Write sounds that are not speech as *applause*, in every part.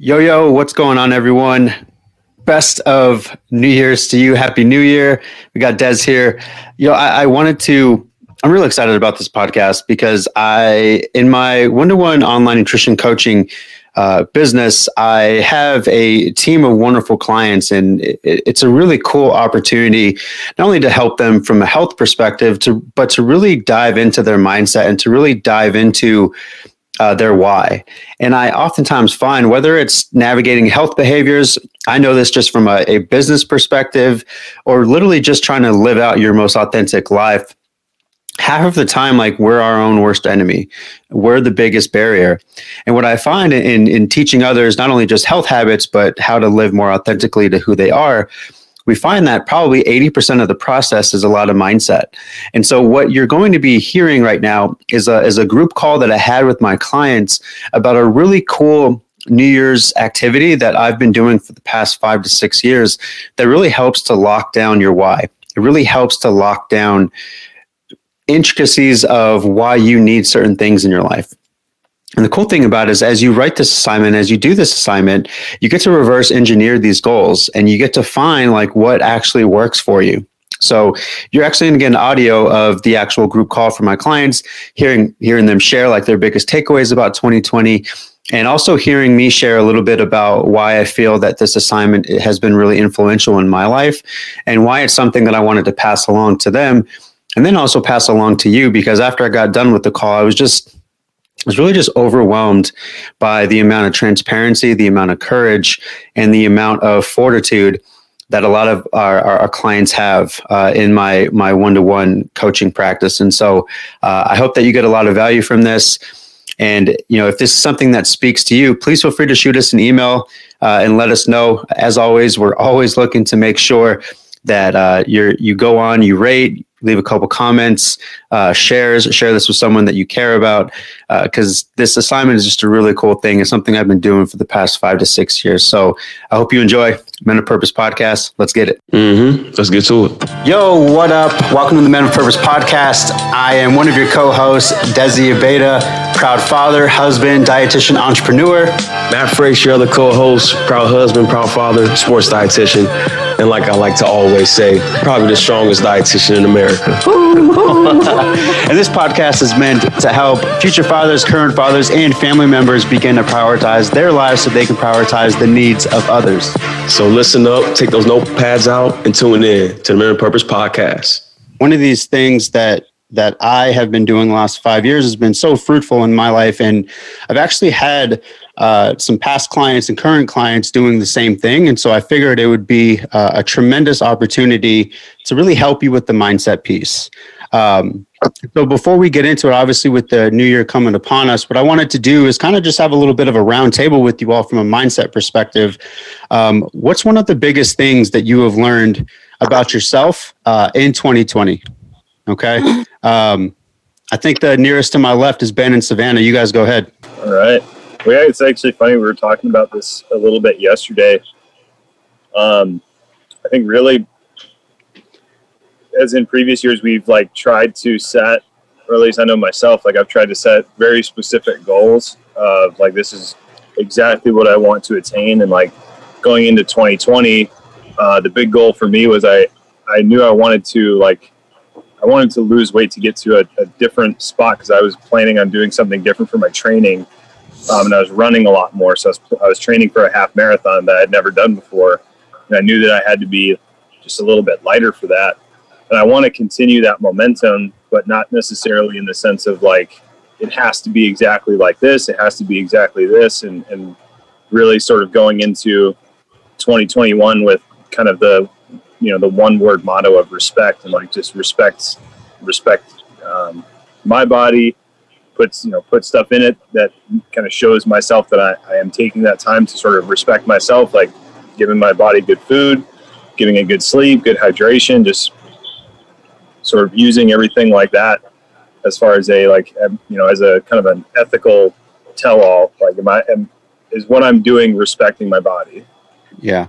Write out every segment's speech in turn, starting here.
Yo, yo, what's going on, everyone? Best of New Year's to you. Happy New Year. We got Des here. Yo, I, I wanted to, I'm really excited about this podcast because I, in my one to one online nutrition coaching uh, business, I have a team of wonderful clients, and it, it's a really cool opportunity not only to help them from a health perspective, to but to really dive into their mindset and to really dive into uh, their why. And I oftentimes find whether it's navigating health behaviors, I know this just from a, a, business perspective, or literally just trying to live out your most authentic life. Half of the time, like we're our own worst enemy, we're the biggest barrier. And what I find in in teaching others not only just health habits, but how to live more authentically to who they are, we find that probably 80% of the process is a lot of mindset. And so what you're going to be hearing right now is a, is a group call that I had with my clients about a really cool New Year's activity that I've been doing for the past five to six years that really helps to lock down your why. It really helps to lock down intricacies of why you need certain things in your life. And the cool thing about it is, as you write this assignment, as you do this assignment, you get to reverse engineer these goals and you get to find like what actually works for you. So you're actually going to get an audio of the actual group call for my clients, hearing hearing them share like their biggest takeaways about 2020, and also hearing me share a little bit about why I feel that this assignment has been really influential in my life, and why it's something that I wanted to pass along to them, and then also pass along to you because after I got done with the call, I was just was really just overwhelmed by the amount of transparency, the amount of courage, and the amount of fortitude that a lot of our, our, our clients have uh, in my my one to one coaching practice. And so uh, I hope that you get a lot of value from this. And you know, if this is something that speaks to you, please feel free to shoot us an email uh, and let us know. As always, we're always looking to make sure that uh, you you go on, you rate, leave a couple comments, uh, shares, share this with someone that you care about, because uh, this assignment is just a really cool thing. It's something I've been doing for the past five to six years. So I hope you enjoy Men of Purpose podcast. Let's get it. Mm-hmm. Let's get to it. Yo, what up? Welcome to the Men of Purpose podcast. I am one of your co-hosts, Desi Abeda, proud father, husband, dietitian, entrepreneur. Matt Frakes, your other co-host, proud husband, proud father, sports dietitian, and like I like to always say, probably the strongest dietitian in America. *laughs* and this podcast is meant to help future fathers, current fathers, and family members begin to prioritize their lives so they can prioritize the needs of others. So listen up, take those notepads out, and tune in to the Men of Purpose podcast. One of these things that that I have been doing the last five years has been so fruitful in my life, and I've actually had uh, some past clients and current clients doing the same thing. And so I figured it would be uh, a tremendous opportunity to really help you with the mindset piece. Um, so before we get into it, obviously with the new year coming upon us, what I wanted to do is kind of just have a little bit of a roundtable with you all from a mindset perspective. Um, what's one of the biggest things that you have learned about yourself uh, in 2020? Okay. *laughs* Um, I think the nearest to my left is Ben and Savannah. You guys go ahead. All right. Well, yeah, it's actually funny. We were talking about this a little bit yesterday. Um, I think really, as in previous years, we've like tried to set, or at least I know myself, like I've tried to set very specific goals of like this is exactly what I want to attain, and like going into 2020, uh, the big goal for me was I I knew I wanted to like I wanted to lose weight to get to a, a different spot because I was planning on doing something different for my training um, and I was running a lot more. So I was, I was training for a half marathon that I'd never done before, and I knew that I had to be just a little bit lighter for that. And I want to continue that momentum, but not necessarily in the sense of like it has to be exactly like this, it has to be exactly this, and and really sort of going into 2021 with kind of the you know the one word motto of respect and like just respect respect um, my body puts you know put stuff in it that kind of shows myself that I, I am taking that time to sort of respect myself, like giving my body good food, giving it good sleep, good hydration, just sort of using everything like that as far as a like you know as a kind of an ethical tell all like am I am, is what I'm doing respecting my body. Yeah.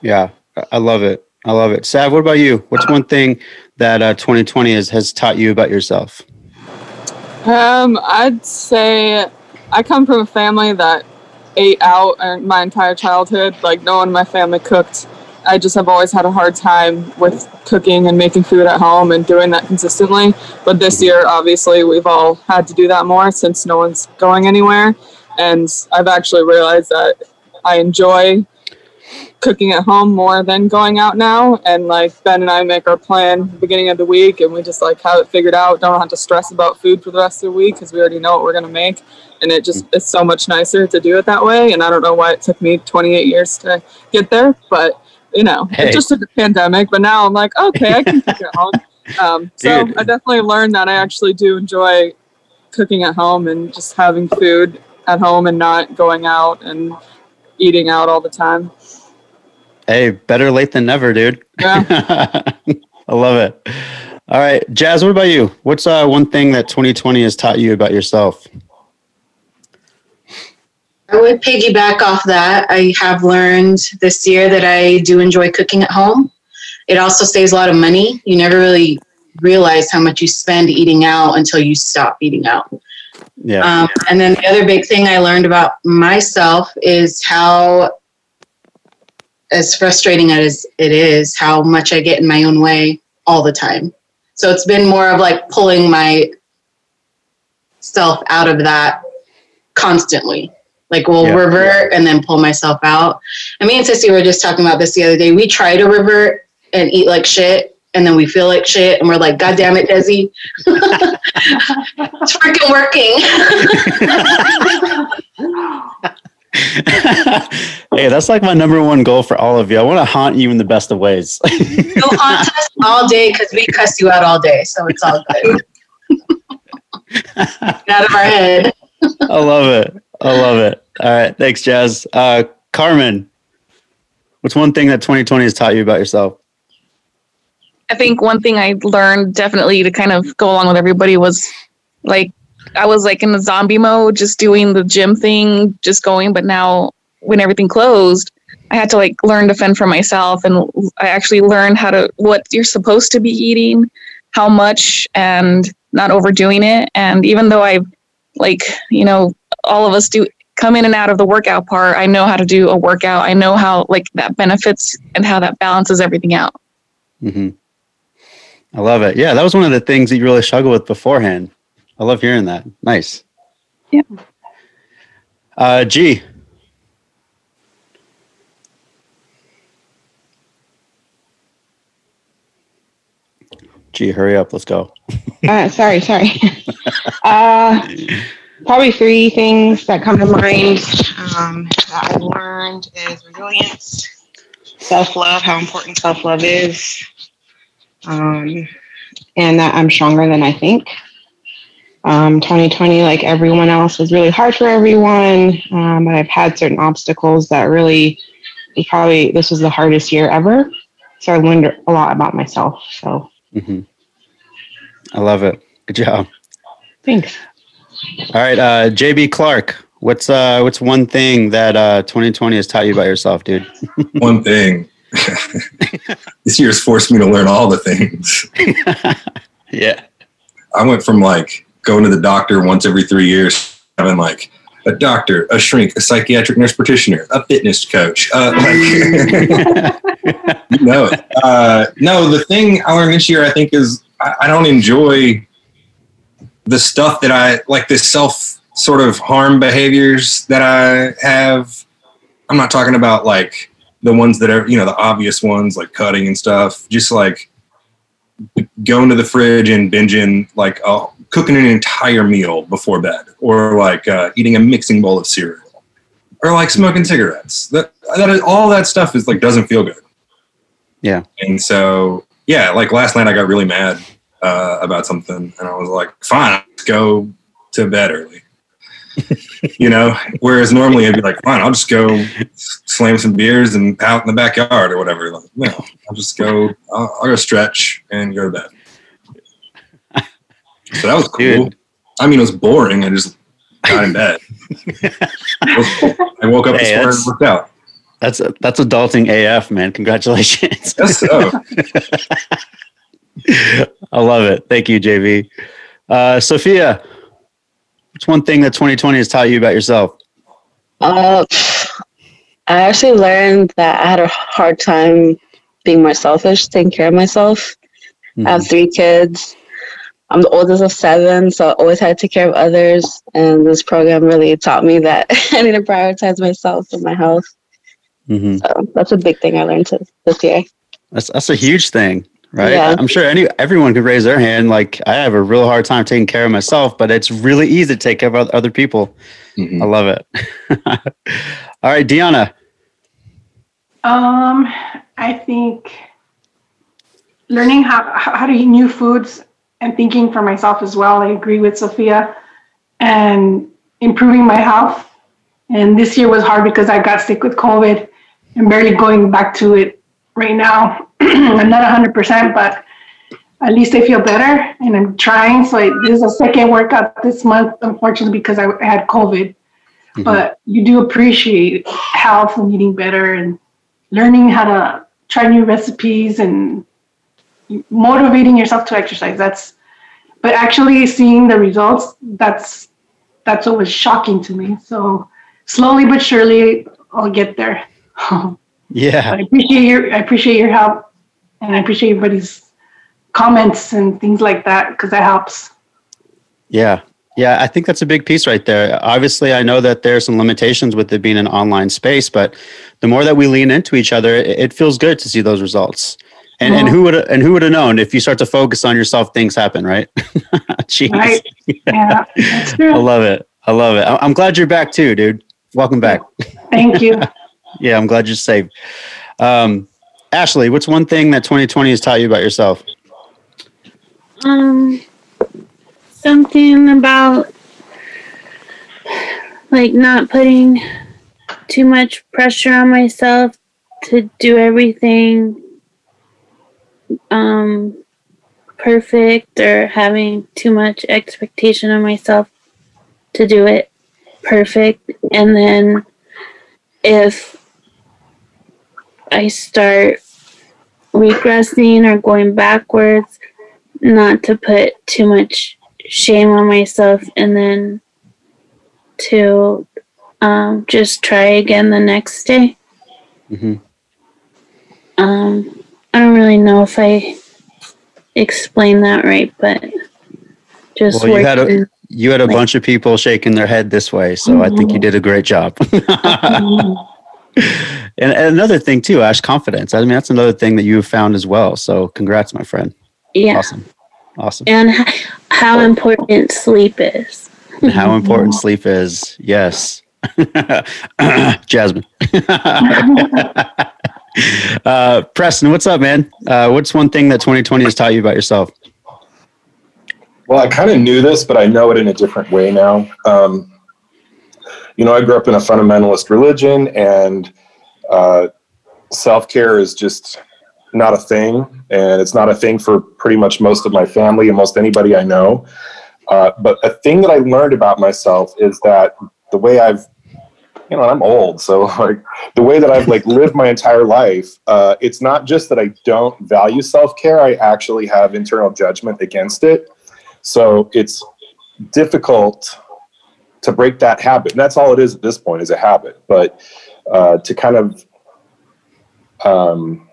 Yeah. I love it. I love it. Sav, what about you? What's one thing that uh, 2020 has, has taught you about yourself? Um, I'd say I come from a family that ate out my entire childhood. Like no one in my family cooked. I just have always had a hard time with cooking and making food at home and doing that consistently. But this year, obviously, we've all had to do that more since no one's going anywhere. And I've actually realized that I enjoy cooking at home more than going out now. And like Ben and I make our plan beginning of the week and we just like have it figured out. Don't have to stress about food for the rest of the week because we already know what we're going to make. And it just is so much nicer to do it that way. And I don't know why it took me 28 years to get there, but you know, hey. it just took a pandemic. But now I'm like, okay, I can cook at home. *laughs* Um, so Dude. I definitely learned that I actually do enjoy cooking at home and just having food at home and not going out and eating out all the time. Hey, better late than never, dude. Yeah. *laughs* I love it. All right, Jazz, what about you? What's uh, one thing that 2020 has taught you about yourself? I would piggyback off that. I have learned this year that I do enjoy cooking at home. It also saves a lot of money. You never really realize how much you spend eating out until you stop eating out. Yeah. Um, and then the other big thing I learned about myself is how as frustrating as it is, how much I get in my own way all the time. So it's been more of like pulling my self out of that constantly. Like we'll yeah. revert and then pull myself out. And me and Sissy were just talking about this the other day. We try to revert and eat like shit, and then we feel like shit, and we're like, God damn it, Desi. *laughs* it's freaking working. *laughs* *laughs* *laughs* hey, that's like my number one goal for all of you. I want to haunt you in the best of ways. You'll haunt us all day because we cuss you out all day, so it's all good. Out of our head. I love it. I love it. All right, thanks, Jazz. Uh, Carmen, what's one thing that 2020 has taught you about yourself? I think one thing I learned definitely to kind of go along with everybody was like I was like in the zombie mode, just doing the gym thing, just going. But now, when everything closed, I had to like learn to fend for myself, and I actually learned how to what you're supposed to be eating, how much, and not overdoing it. And even though I, like you know, all of us do come in and out of the workout part, I know how to do a workout. I know how like that benefits and how that balances everything out. Mm-hmm. I love it. Yeah, that was one of the things that you really struggled with beforehand I love hearing that. Nice. Yeah. Uh, G. Gee, hurry up. Let's go. uh, sorry, sorry. *laughs* uh, probably three things that come to mind um, that I've learned is resilience, self love, how important self love is, um, and that I'm stronger than I think. Um, 2020, like everyone else, was really hard for everyone. Um, but I've had certain obstacles that really, probably this was the hardest year ever. So I learned a lot about myself. So mm-hmm. I love it. Good job. Thanks. All right, uh, JB Clark. What's uh, what's one thing that uh, 2020 has taught you about yourself, dude? *laughs* one thing. *laughs* this year's forced me to learn all the things. *laughs* yeah. I went from like going to the doctor once every three years, having like a doctor, a shrink, a psychiatric nurse practitioner, a fitness coach. Uh, *laughs* like, *laughs* you know. Uh, no, the thing I learned this year, I think, is I, I don't enjoy the stuff that I like, this self sort of harm behaviors that I have. I'm not talking about like the ones that are, you know, the obvious ones like cutting and stuff, just like going to the fridge and binging like a cooking an entire meal before bed, or like uh, eating a mixing bowl of cereal, or like smoking cigarettes. That that is, all that stuff is like doesn't feel good. Yeah. And so yeah, like last night I got really mad uh, about something, and I was like, fine, let's go to bed early. *laughs* you know, whereas normally I'd be like, fine, I'll just go slam some beers and out in the backyard or whatever. Like, no, I'll just go, I'll, I'll go stretch and go to bed. So that was *laughs* cool. Dude. I mean, it was boring. I just got in bed. *laughs* I woke up hey, this morning and worked out. That's a, that's adulting AF, man. Congratulations. Yes, so. *laughs* I love it. Thank you, JB. Uh, Sophia, what's one thing that 2020 has taught you about yourself? Uh, I actually learned that I had a hard time being more selfish, taking care of myself. Mm-hmm. I have three kids. I'm the oldest of seven, so I always had to take care of others. And this program really taught me that *laughs* I need to prioritize myself and my health. Mhm. So that's a big thing I learned to, this year. That's that's a huge thing, right? Yeah. I'm sure any everyone could raise their hand. Like I have a real hard time taking care of myself, but it's really easy to take care of other people. I love it. *laughs* All right, Deanna. Um, I think learning how how to eat new foods and thinking for myself as well. I agree with Sophia, and improving my health. And this year was hard because I got sick with COVID and barely going back to it right now. *clears throat* I'm not 100%, but at least I feel better and I'm trying. So I, this is a second workout this month, unfortunately, because I had COVID. Mm-hmm. But you do appreciate health and eating better and learning how to try new recipes and motivating yourself to exercise. That's, but actually seeing the results, that's that's what was shocking to me. So slowly but surely, I'll get there. *laughs* Yeah. I appreciate your I appreciate your help, and I appreciate everybody's comments and things like that because that helps. Yeah. Yeah, I think that's a big piece right there. Obviously, I know that there are some limitations with it being an online space, but the more that we lean into each other, it feels good to see those results. And and who would and who would have known if you start to focus on yourself, things happen, right? *laughs* Jeez. Right? Yeah, that's I love it. I love it. I- I'm glad you're back too, dude. Welcome back. Thank you. *laughs* Yeah, I'm glad you're safe. Um, Ashley, what's one thing that 2020 has taught you about yourself? Um, something about like not putting too much pressure on myself to do everything um perfect or having too much expectation on myself to do it perfect and then if I start regressing or going backwards not to put too much shame on myself and then to um, just try again the next day. Mm-hmm. Um, I don't really know if I explained that right, but just Well, you had a you had a bunch of people shaking their head this way, so I think you did a great job. and, *laughs* and another thing too, Ash, confidence. I mean, that's another thing that you have found as well. So, congrats, my friend. yeah, Awesome, awesome. and how important sleep is. And how important *laughs* sleep is. Yes, *laughs* Jasmine. Uh, Preston, what's up, man? Uh, what's one thing that 2020 has taught you about yourself? Well, I kind of knew this, but I know it in a different way now. Um, you know, I grew up in a fundamentalist religion, and uh, self care is just not a thing. And it's not a thing for pretty much most of my family and most anybody I know. Uh, but a thing that I learned about myself is that the way I've you know, I'm old, so *laughs* like the way that I've like lived my entire life, uh, it's not just that I don't value self care. I actually have internal judgment against it. So it's difficult to break that habit. And that's all it is at this point is a habit. But uh, to kind of um,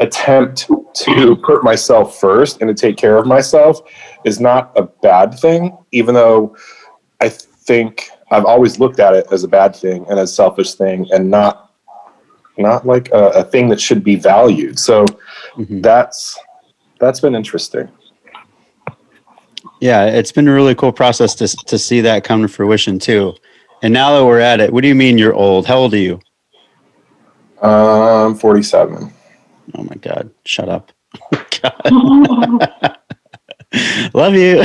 attempt to put myself first and to take care of myself is not a bad thing, even though I think I've always looked at it as a bad thing and as selfish thing and not not like a, a thing that should be valued. So that's that's been interesting. Yeah, it's been a really cool process to to see that come to fruition too. And now that we're at it, what do you mean you're old? How old are you? Um, 47. Oh my God! Shut up. *laughs* God. *laughs* *laughs* Love you. *laughs*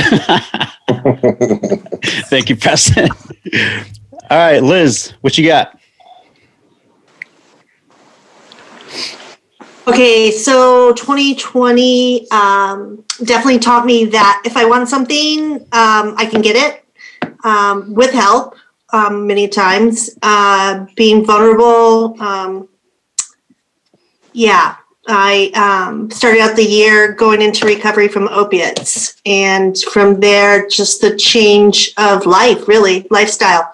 Thank you, Preston. *laughs* All right, Liz, what you got? Okay, so 2020 um, definitely taught me that if I want something, um, I can get it um, with help um, many times. Uh, being vulnerable. Um, yeah, I um, started out the year going into recovery from opiates. And from there, just the change of life, really, lifestyle.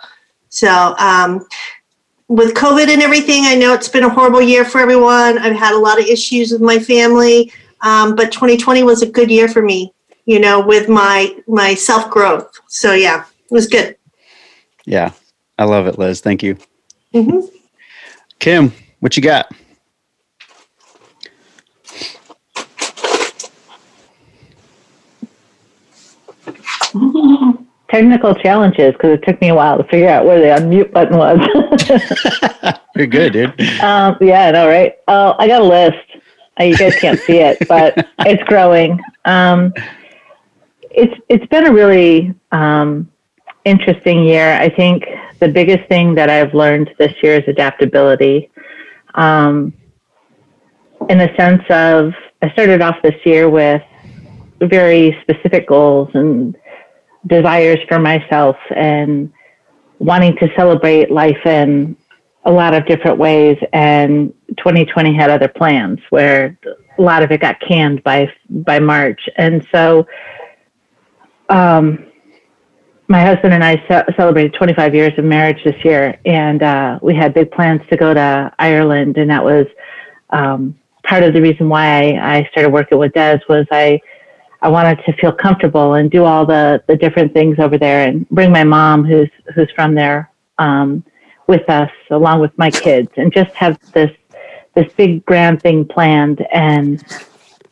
So, um, with COVID and everything, I know it's been a horrible year for everyone. I've had a lot of issues with my family, um, but 2020 was a good year for me. You know, with my my self growth. So yeah, it was good. Yeah, I love it, Liz. Thank you. hmm Kim, what you got? Technical challenges because it took me a while to figure out where the unmute button was. *laughs* You're good, dude. um, yeah, I know, right? Oh, I got a list. Uh, you guys can't see it, but *laughs* it's growing. Um, it's it's been a really um, interesting year. I think the biggest thing that I've learned this year is adaptability. Um, in the sense of, I started off this year with very specific goals and desires for myself and wanting to celebrate life in a lot of different ways. And 2020 had other plans where a lot of it got canned by by March. And so, um, my husband and I ce- celebrated 25 years of marriage this year, and uh, we had big plans to go to Ireland, and that was um, part of the reason why I, I started working with Des was I I wanted to feel comfortable and do all the the different things over there, and bring my mom, who's who's from there, um, with us along with my kids, and just have this this big grand thing planned. And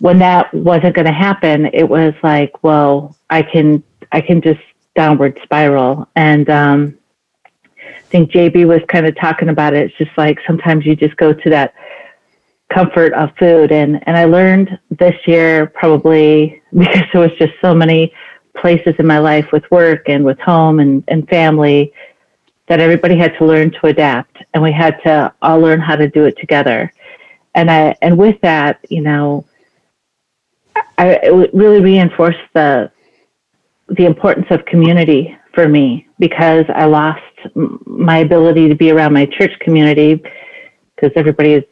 when that wasn't going to happen, it was like, well, I can I can just downward spiral. And um, I think JB was kind of talking about it. It's just like sometimes you just go to that comfort of food. And, and I learned this year probably *laughs* because there was just so many places in my life with work and with home and, and family that everybody had to learn to adapt and we had to all learn how to do it together. And I, and with that, you know, I, it really reinforced the, the importance of community for me because I lost my ability to be around my church community because everybody is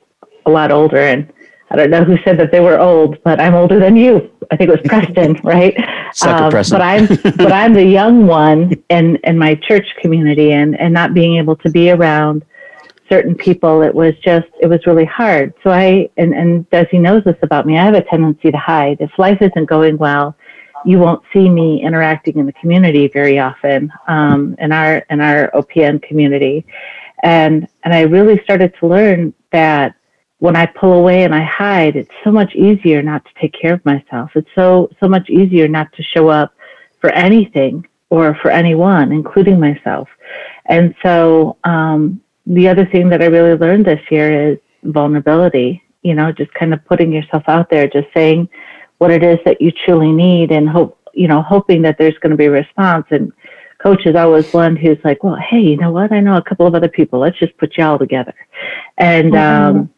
a lot older and I don't know who said that they were old, but I'm older than you. I think it was Preston, *laughs* right? Sucker Um, Preston. But I'm *laughs* but I'm the young one in in my church community, and and not being able to be around certain people, it was just it was really hard. So I and and Desi knows this about me. I have a tendency to hide. If life isn't going well, you won't see me interacting in the community very often um, in our in our OPN community, and and I really started to learn that when I pull away and I hide, it's so much easier not to take care of myself. It's so so much easier not to show up for anything or for anyone, including myself. And so um, the other thing that I really learned this year is vulnerability. You know, just kind of putting yourself out there, just saying what it is that you truly need, and hope you know, hoping that there's going to be a response. And coach is always one who's like, well, hey, you know what? I know a couple of other people. Let's just put you all together. And um,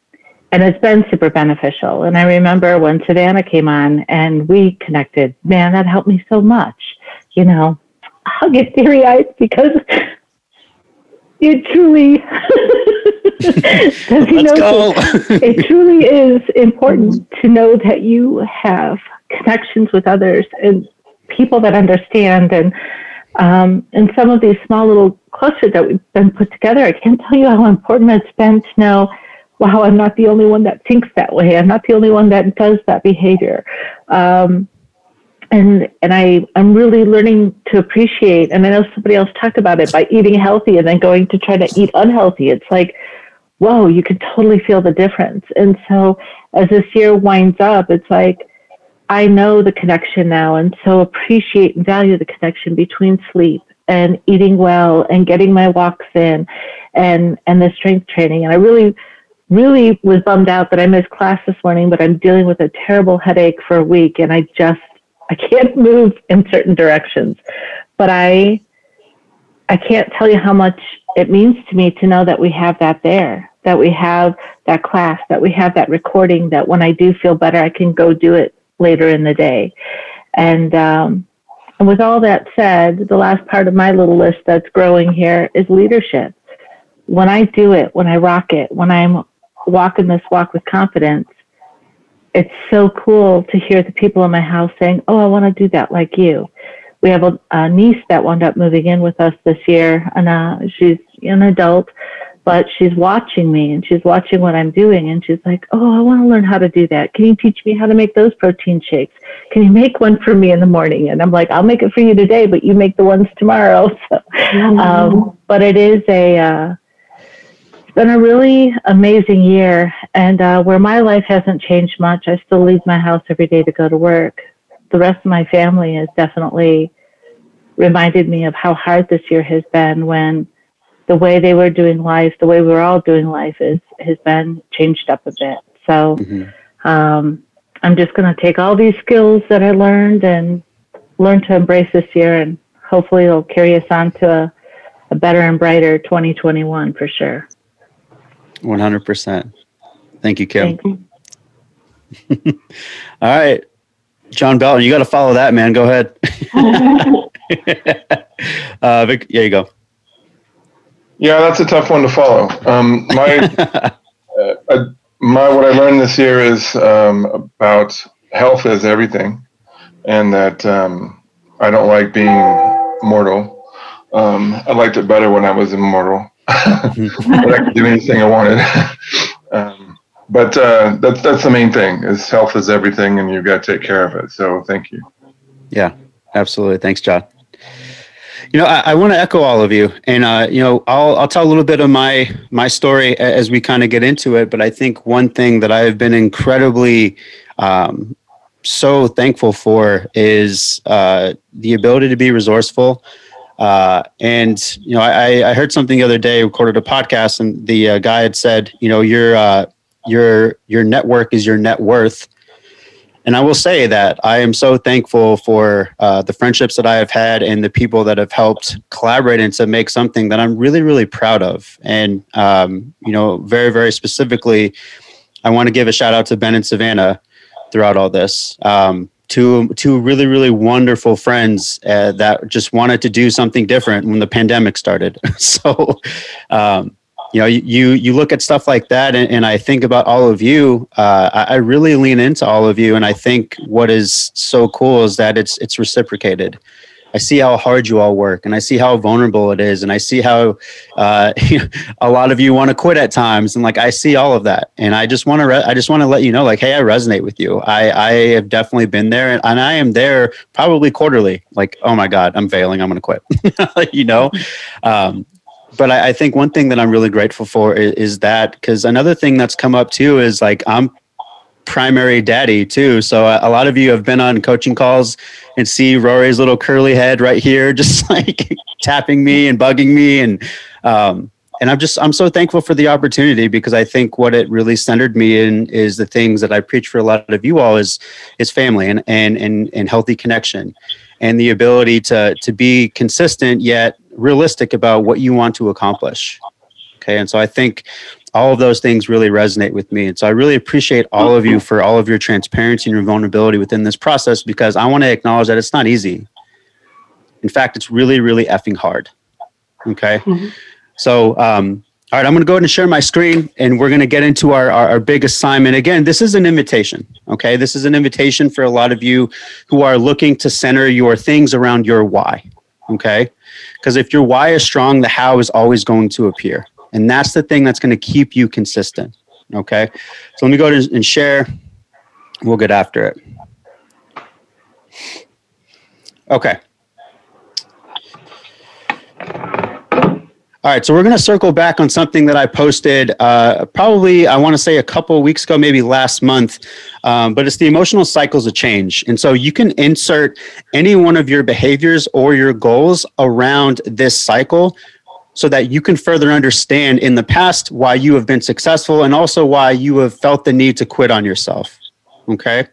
and it's been super beneficial. And I remember when Savannah came on and we connected, man, that helped me so much. You know, I'll get teary eyed because it truly, *laughs* Let's go. it, it truly is important to know that you have connections with others and people that understand and um, and some of these small little clusters that we've been put together, I can't tell you how important it's been to know, wow, I'm not the only one that thinks that way. I'm not the only one that does that behavior. Um, and and I, I'm really learning to appreciate, and I know somebody else talked about it, by eating healthy and then going to try to eat unhealthy. It's like, whoa, you can totally feel the difference. And so as this year winds up, it's like, I know the connection now and so appreciate and value the connection between sleep and eating well and getting my walks in and and the strength training. And I really really was bummed out that I missed class this morning, but I'm dealing with a terrible headache for a week and I just I can't *laughs* move in certain directions. But I I can't tell you how much it means to me to know that we have that there, that we have that class, that we have that recording, that when I do feel better, I can go do it later in the day. And, um, and with all that said, the last part of my little list that's growing here is leadership. When I do it, when I rock it, when I'm walking this walk with confidence, it's so cool to hear the people in my house saying, Oh, I want to do that like you. we have a, a niece that wound up moving in with us this year, and uh, she's an adult, but she's watching me and she's watching what I'm doing, and she's like, "Oh, I want to learn how to do that. Can you teach me how to make those protein shakes? Can you make one for me in the morning?" And I'm like, "I'll make it for you today, but you make the ones tomorrow." *laughs* So, um, but it is a uh, it's been a really amazing year, and uh, where my life hasn't changed much, I still leave my house every day to go to work. The rest of my family has definitely reminded me of how hard this year has been when the way they were doing life, the way we're all doing life is has been changed up a bit. So um, I'm just going to take all these skills that I learned and learn to embrace this year, and hopefully it'll carry us on to a, a better and brighter 2021 for sure. One hundred percent. Thank you, Kim. *laughs* All right, John Belton, you got to follow that, man. Go ahead. *laughs* *laughs* uh, Vic, yeah, you go. Yeah, that's a tough one to follow. Um, my, uh, uh, my, what I learned this year is um, about health is everything, and that um, I don't like being mortal. Um, I liked it better when I was immortal. I could do anything I wanted. *laughs* um, but uh, that's that's the main thing: is health is everything, and you've got to take care of it. So, thank you. Yeah, absolutely. Thanks, John. You know, I, I want to echo all of you, and uh, you know, I'll I'll tell a little bit of my my story as we kind of get into it. But I think one thing that I have been incredibly um, so thankful for is uh, the ability to be resourceful. Uh, and you know, I, I heard something the other day, recorded a podcast, and the uh, guy had said, you know, your uh, your your network is your net worth. And I will say that I am so thankful for uh, the friendships that I have had and the people that have helped collaborate and to make something that I'm really, really proud of. And, um, you know, very, very specifically, I want to give a shout out to Ben and Savannah throughout all this. Um, two, two really, really wonderful friends uh, that just wanted to do something different when the pandemic started. *laughs* so, um, you know, you you look at stuff like that, and, and I think about all of you. Uh, I, I really lean into all of you, and I think what is so cool is that it's it's reciprocated. I see how hard you all work, and I see how vulnerable it is, and I see how uh, *laughs* a lot of you want to quit at times, and like I see all of that, and I just want to re- I just want to let you know, like, hey, I resonate with you. I I have definitely been there, and, and I am there probably quarterly. Like, oh my god, I'm failing, I'm going to quit. *laughs* you know, um, but I, I, think one thing that I'm really grateful for is, is that because another thing that's come up too is like I'm primary daddy too. So a, a, lot of you have been on coaching calls and see Rory's little curly head right here, *laughs* just like tapping me and bugging me. And, um, and I'm just, I'm so thankful for the opportunity because I think what it really centered me in is the things that I preach for a lot of you all is, is family and, and, and, and healthy connection and the ability to, to be consistent yet realistic about what you want to accomplish. Okay. And so I think all of those things really resonate with me. And so I really appreciate all of you for all of your transparency and your vulnerability within this process because I want to acknowledge that it's not easy. In fact, it's really, really effing hard. Okay. Mm-hmm. So, um, all right, I'm going to go ahead and share my screen and we're going to get into our, our, our, big assignment. Again, this is an invitation. Okay. This is an invitation for a lot of you who are looking to center your things around your why. Okay. Because if your why is strong, the how is always going to appear. And that's the thing that's going to keep you consistent. Okay. So let me go and share. We'll get after it. Okay. All right, so we're going to circle back on something that I posted uh, probably, I want to say a couple weeks ago, maybe last month, um, but it's the emotional cycles of change. And so you can insert any one of your behaviors or your goals around this cycle so that you can further understand in the past why you have been successful and also why you have felt the need to quit on yourself. Okay.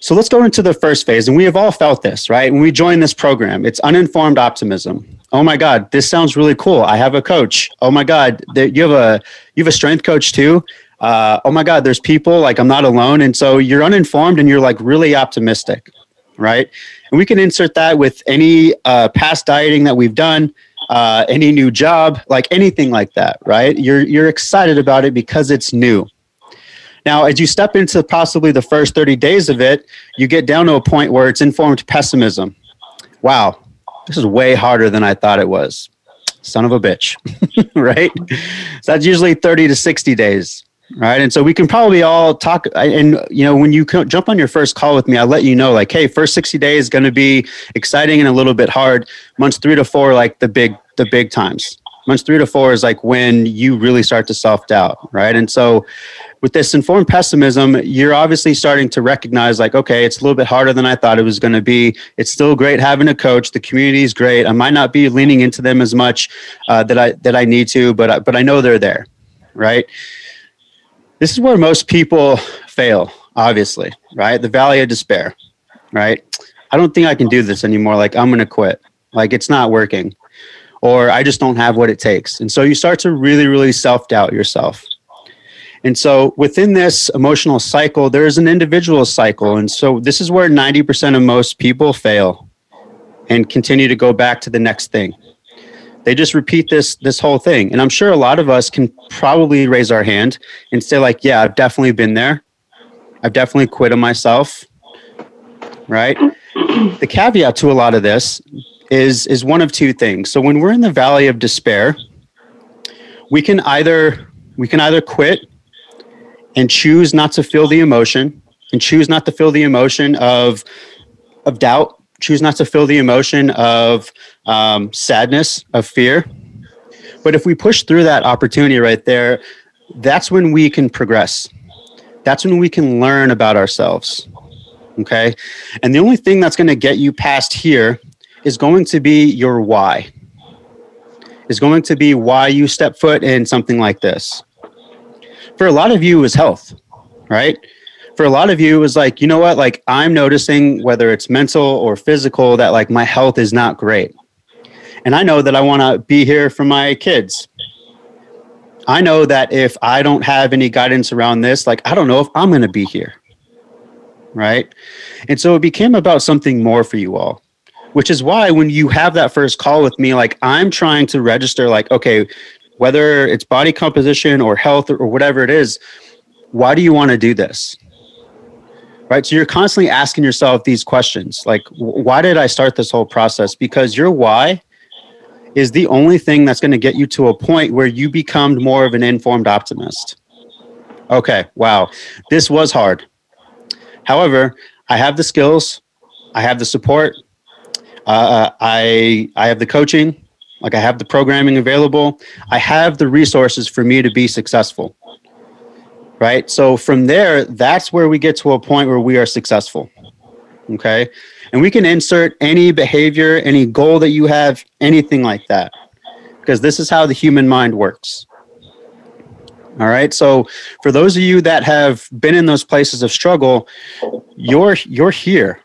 So let's go into the first phase. And we have all felt this, right? When we join this program, it's uninformed optimism oh my god this sounds really cool i have a coach oh my god you have a you have a strength coach too uh, oh my god there's people like i'm not alone and so you're uninformed and you're like really optimistic right and we can insert that with any uh, past dieting that we've done uh, any new job like anything like that right you're you're excited about it because it's new now as you step into possibly the first 30 days of it you get down to a point where it's informed pessimism wow, this is way harder than I thought it was. Son of a bitch, *laughs* right? So that's usually 30 to 60 days, right? And so we can probably all talk. And, you know, when you jump on your first call with me, I let you know, like, hey, first 60 days is going to be exciting and a little bit hard. Months three to four, like the big, the big times. Months three to four is like when you really start to self doubt, right? And so with this informed pessimism, you're obviously starting to recognize like, okay, it's a little bit harder than I thought it was going to be. It's still great having a coach. The community is great. I might not be leaning into them as much uh, that I that I need to, but I, but I know they're there, right? This is where most people fail, obviously, right? The valley of despair, right? I don't think I can do this anymore. Like I'm going to quit. Like it's not working, or I just don't have what it takes. And so you start to really, really self doubt yourself and so within this emotional cycle, there is an individual cycle. And so this is where 90% of most people fail and continue to go back to the next thing. They just repeat this this whole thing. And I'm sure a lot of us can probably raise our hand and say like, yeah, I've definitely been there. I've definitely quit on myself. Right? the caveat to a lot of this is is one of two things. So when we're in the valley of despair, we can either we can either quit and choose not to feel the emotion and choose not to feel the emotion of of doubt choose not to feel the emotion of um, sadness of fear. But if we push through that opportunity right there that's when we can progress. That's when we can learn about ourselves okay? And the only thing that's going to get you past here is going to be your why. Is going to be why you step foot in something like this. For a lot of you, was health, right? For a lot of you, it was like, you know what? Like, I'm noticing whether it's mental or physical that like my health is not great. And I know that I want to be here for my kids. I know that if I don't have any guidance around this, like, I don't know if I'm going to be here. Right. And so it became about something more for you all which is why when you have that first call with me like i'm trying to register like okay whether it's body composition or health or whatever it is, why do you want to do this? Right. So you're constantly asking yourself these questions like, why did I start this whole process? Because your why is the only thing that's going to get you to a point where you become more of an informed optimist. Okay, wow, this was hard. However, I have the skills, I have the support, uh, I I have the coaching, like I have the programming available. I have the resources for me to be successful. Right. So from there, that's where we get to a point where we are successful. Okay. And we can insert any behavior, any goal that you have, anything like that. Because this is how the human mind works. All right. So for those of you that have been in those places of struggle, you're you're here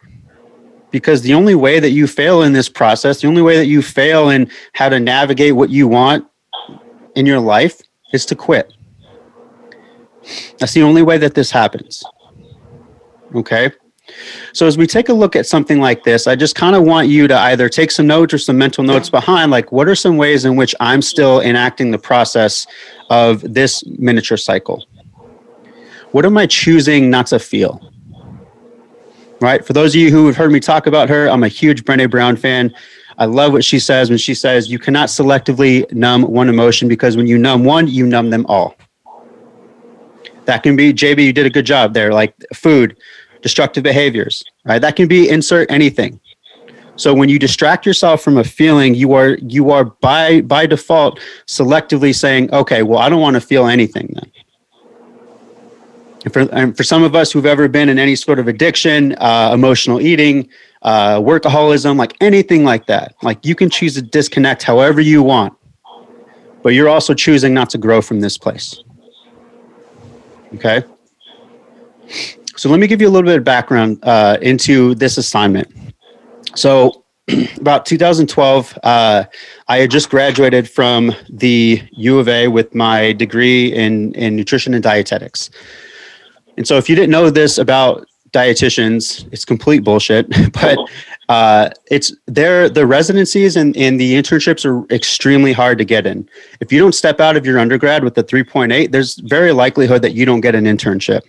because the only way that you fail in this process, the only way that you fail in how to navigate what you want in your life is to quit. That's the only way that this happens. Okay. So as we take a look at something like this, I just kind of want you to either take some notes or some mental notes behind, like what are some ways in which I'm still enacting the process of this miniature cycle? What am I choosing not to feel? right? For those of you who have heard me talk about her, I'm a huge Brene Brown fan. I love what she says when she says, You cannot selectively numb one emotion because when you numb one, you numb them all. That can be, JB, you did a good job there, like food, destructive behaviors, right? That can be insert anything. So when you distract yourself from a feeling, you are you are by by default selectively saying, okay, well, I don't want to feel anything then. And for, and for some of us who've ever been in any sort of addiction, uh, emotional eating, uh, workaholism, like anything like that, like you can choose to disconnect however you want, but you're also choosing not to grow from this place. Okay. So let me give you a little bit of background uh, into this assignment. So *clears throat* about 2012, uh, I had just graduated from the U of A with my degree in, in nutrition and dietetics. And so if you didn't know this about dietitians, it's complete bullshit. *laughs* But uh, it's there. The residencies and, and the internships are extremely hard to get in. If you don't step out of your undergrad with the 3.8, there's very likelihood that you don't get an internship.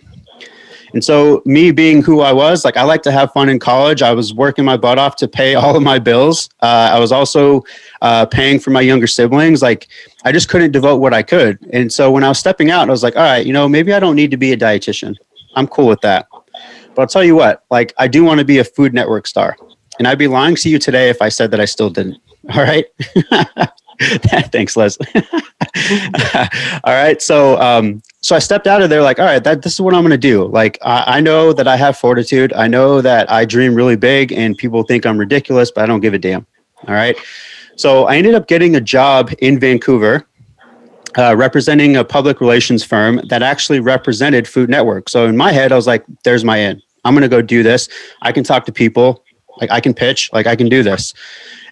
And so, me being who I was, like I like to have fun in college. I was working my butt off to pay all of my bills. Uh, I was also uh, paying for my younger siblings. Like, I just couldn't devote what I could. And so, when I was stepping out, I was like, all right, you know, maybe I don't need to be a dietitian. I'm cool with that. But I'll tell you what, like, I do want to be a Food Network star. And I'd be lying to you today if I said that I still didn't. *laughs* All right. *laughs* Thanks, Les. *laughs* all right. So, um, so I stepped out of there like, all right, that this is what I'm going to do. Like, I, I know that I have fortitude. I know that I dream really big and people think I'm ridiculous, but I don't give a damn. All right. So I ended up getting a job in Vancouver. Uh, representing a public relations firm that actually represented Food Network. So in my head, I was like, "There's my end. I'm going to go do this. I can talk to people. Like I can pitch. Like I can do this."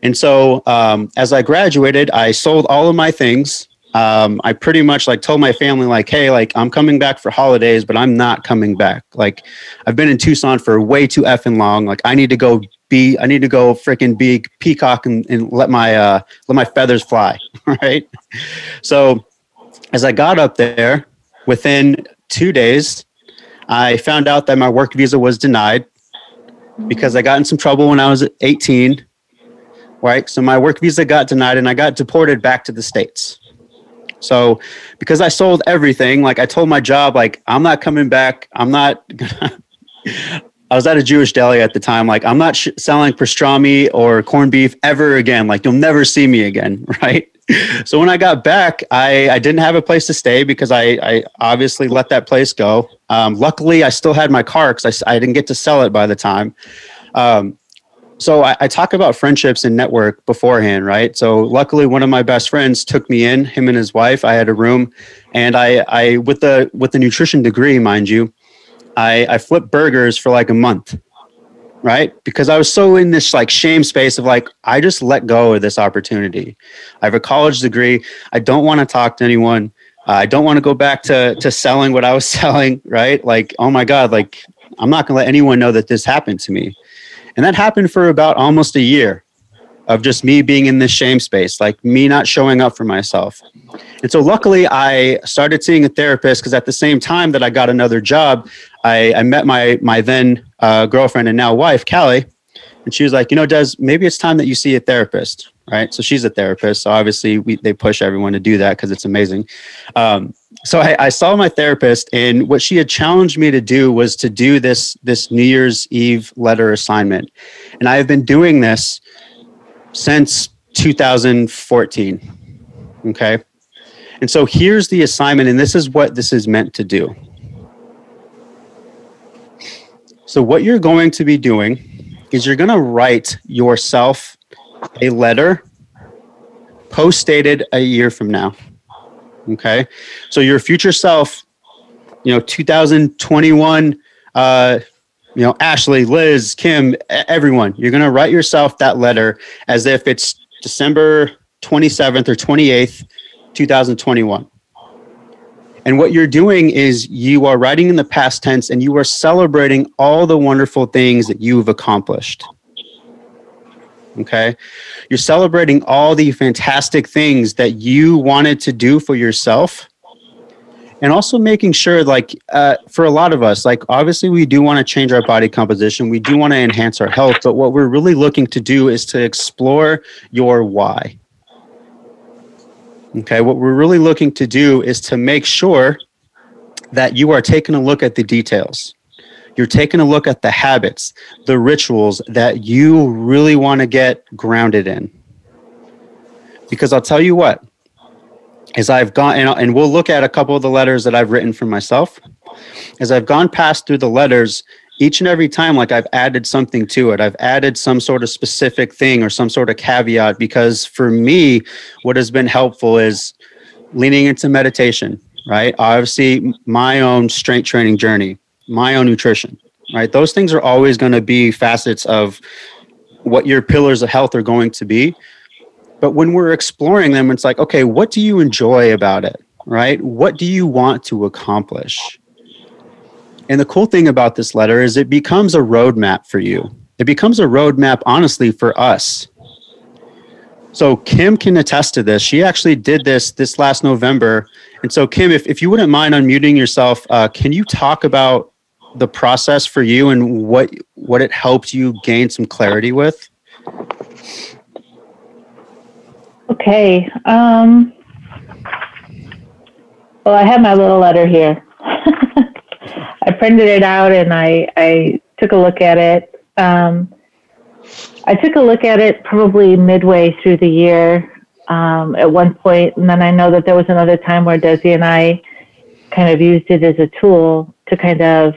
And so um, as I graduated, I sold all of my things. Um, I pretty much like told my family like, hey, like I'm coming back for holidays, but I'm not coming back. Like I've been in Tucson for way too effing long. Like I need to go be, I need to go freaking be peacock and, and let my uh, let my feathers fly. *laughs* Right. So as I got up there, within two days, I found out that my work visa was denied because I got in some trouble when I was 18 right? So my work visa got denied and I got deported back to the States. So because I sold everything, like I told my job, like, I'm not coming back. I'm not. *laughs* I was at a Jewish deli at the time. Like, I'm not sh- selling pastrami or corned beef ever again. Like, you'll never see me again, *laughs* right? So when I got back, I, I didn't have a place to stay because I, I obviously let that place go. Um, luckily, I still had my car because I, I didn't get to sell it by the time. Um, so I, I, talk about friendships and network beforehand, right? So luckily, one of my best friends took me in. Him and his wife. I had a room, and I, I with the with the nutrition degree, mind you, I, I flipped burgers for like a month, right? Because I was so in this like shame space of like I just let go of this opportunity. I have a college degree. I don't want to talk to anyone. Uh, I don't want to go back to to selling what I was *laughs* selling, right? Like, oh my god, like I'm not gonna let anyone know that this happened to me and that happened for about almost a year of just me being in this shame space, like me not showing up for myself. And so luckily I started seeing a therapist because at the same time that I got another job, I, I met my my then uh, girlfriend and now wife, Callie, and she was like, you know, Des, maybe it's time that you see a therapist, right? So she's a therapist. So obviously we, they push everyone to do that because it's amazing. Um, so I, I, saw my therapist and what she had challenged me to do was to do this this new year's eve letter assignment and i have been doing this since 2014 okay and so here's the assignment and this is what this is meant to do so what you're going to be doing is you're going to write yourself a letter post dated a year from now Okay. So your future self, you know, 2021, uh, you know, Ashley, Liz, Kim, everyone, you're going to write yourself that letter as if it's December 27th or 28th, 2021. And what you're doing is you are writing in the past tense and you are celebrating all the wonderful things that you've accomplished. Okay. You're celebrating all the fantastic things that you wanted to do for yourself. And also making sure, like, uh, for a lot of us, like, obviously, we do want to change our body composition. We do want to enhance our health. But what we're really looking to do is to explore your why. Okay. What we're really looking to do is to make sure that you are taking a look at the details you're taking a look at the habits, the rituals that you really want to get grounded in. Because I'll tell you what, as I've gone, and, and we'll look at a couple of the letters that I've written for myself. As I've gone past through the letters, each and every time, like I've added something to it. I've added some sort of specific thing or some sort of caveat because for me, what has been helpful is leaning into meditation, right? Obviously, my own strength training journey my own nutrition, right? Those things are always going to be facets of what your pillars of health are going to be. But when we're exploring them, it's like, okay, what do you enjoy about it, right? What do you want to accomplish? And the cool thing about this letter is it becomes a roadmap for you. It becomes a roadmap, honestly, for us. So Kim can attest to this. She actually did this this last November. And so, Kim, if, if you wouldn't mind unmuting yourself, uh, can you talk about the process for you and what what it helped you gain some clarity with? Okay. Um, well, I have my little letter here. *laughs* I printed it out and I, I took a look at it. Um, I took a look at it probably midway through the year um, at one point, and then I know that there was another time where Desi and I kind of used it as a tool to kind of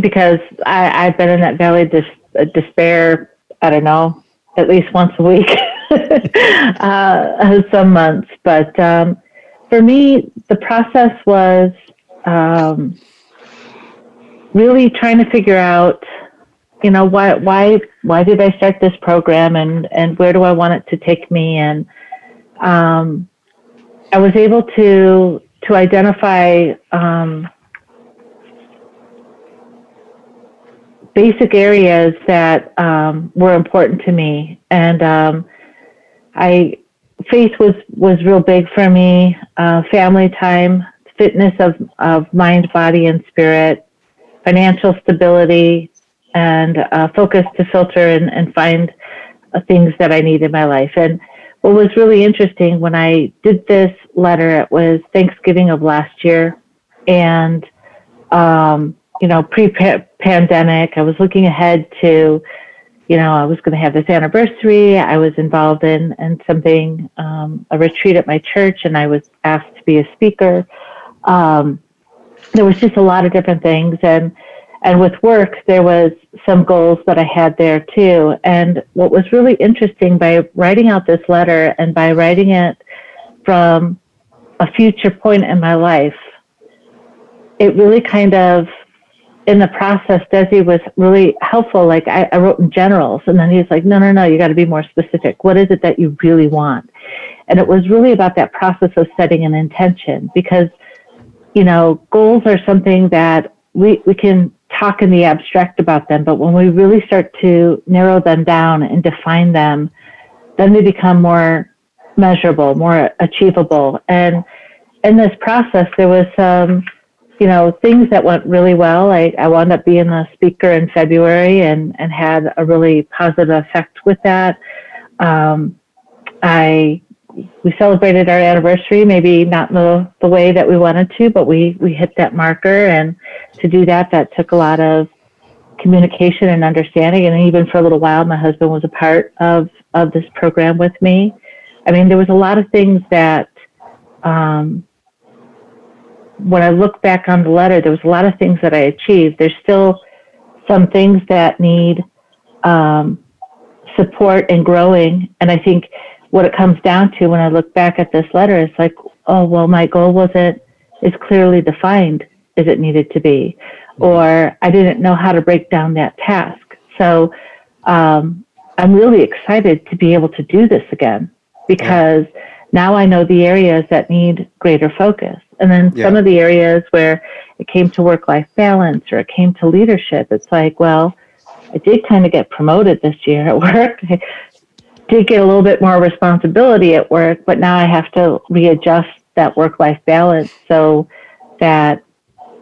because I, I've been in that valley of dis- despair. I don't know, at least once a week, *laughs* *laughs* uh, some months. But um, for me, the process was um, really trying to figure out, you know, why why why did I start this program, and and where do I want it to take me, and um, I was able to to identify um, basic areas that um, were important to me, and um, I faith was was real big for me. Uh, family time, fitness of of mind, body, and spirit, financial stability, and uh, focus to filter and, and find uh, things that I need in my life. And what was really interesting when I did this letter, it was Thanksgiving of last year, and um, you know, pre-pandemic, I was looking ahead to, you know, I was going to have this anniversary. I was involved in in something, um, a retreat at my church, and I was asked to be a speaker. Um, there was just a lot of different things, and and with work, there was some goals that I had there too. And what was really interesting by writing out this letter and by writing it from a future point in my life, it really kind of in the process, Desi was really helpful. Like I, I wrote in generals, and then he's like, "No, no, no, you got to be more specific. What is it that you really want?" And it was really about that process of setting an intention because, you know, goals are something that we we can talk in the abstract about them, but when we really start to narrow them down and define them, then they become more measurable, more achievable. And in this process, there was some. Um, you know, things that went really well. I, I wound up being a speaker in February and, and had a really positive effect with that. Um, I we celebrated our anniversary, maybe not the, the way that we wanted to, but we, we hit that marker. And to do that, that took a lot of communication and understanding. And even for a little while, my husband was a part of, of this program with me. I mean, there was a lot of things that um, when I look back on the letter, there was a lot of things that I achieved. There's still some things that need um, support and growing. And I think what it comes down to when I look back at this letter is like, oh, well, my goal wasn't as clearly defined as it needed to be, or I didn't know how to break down that task. So um, I'm really excited to be able to do this again because now I know the areas that need greater focus. And then yeah. some of the areas where it came to work life balance or it came to leadership, it's like, well, I did kind of get promoted this year at *laughs* work. I did get a little bit more responsibility at work, but now I have to readjust that work life balance so that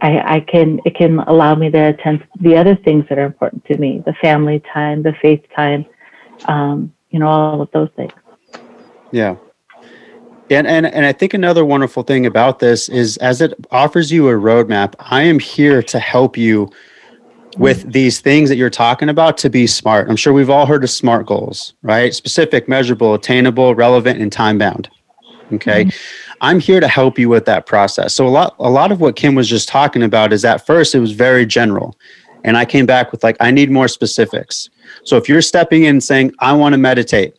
I, I, can it can allow me to attend the other things that are important to me, the family time, the faith time, um, you know, all of those things. Yeah. And, and and I think another wonderful thing about this is as it offers you a roadmap, I am here to help you with these things that you're talking about to be smart. I'm sure we've all heard of SMART goals, right? Specific, measurable, attainable, relevant, and time bound. Okay. Mm-hmm. I'm here to help you with that process. So a lot a lot of what Kim was just talking about is at first it was very general. And I came back with like, I need more specifics. So if you're stepping in saying, I want to meditate,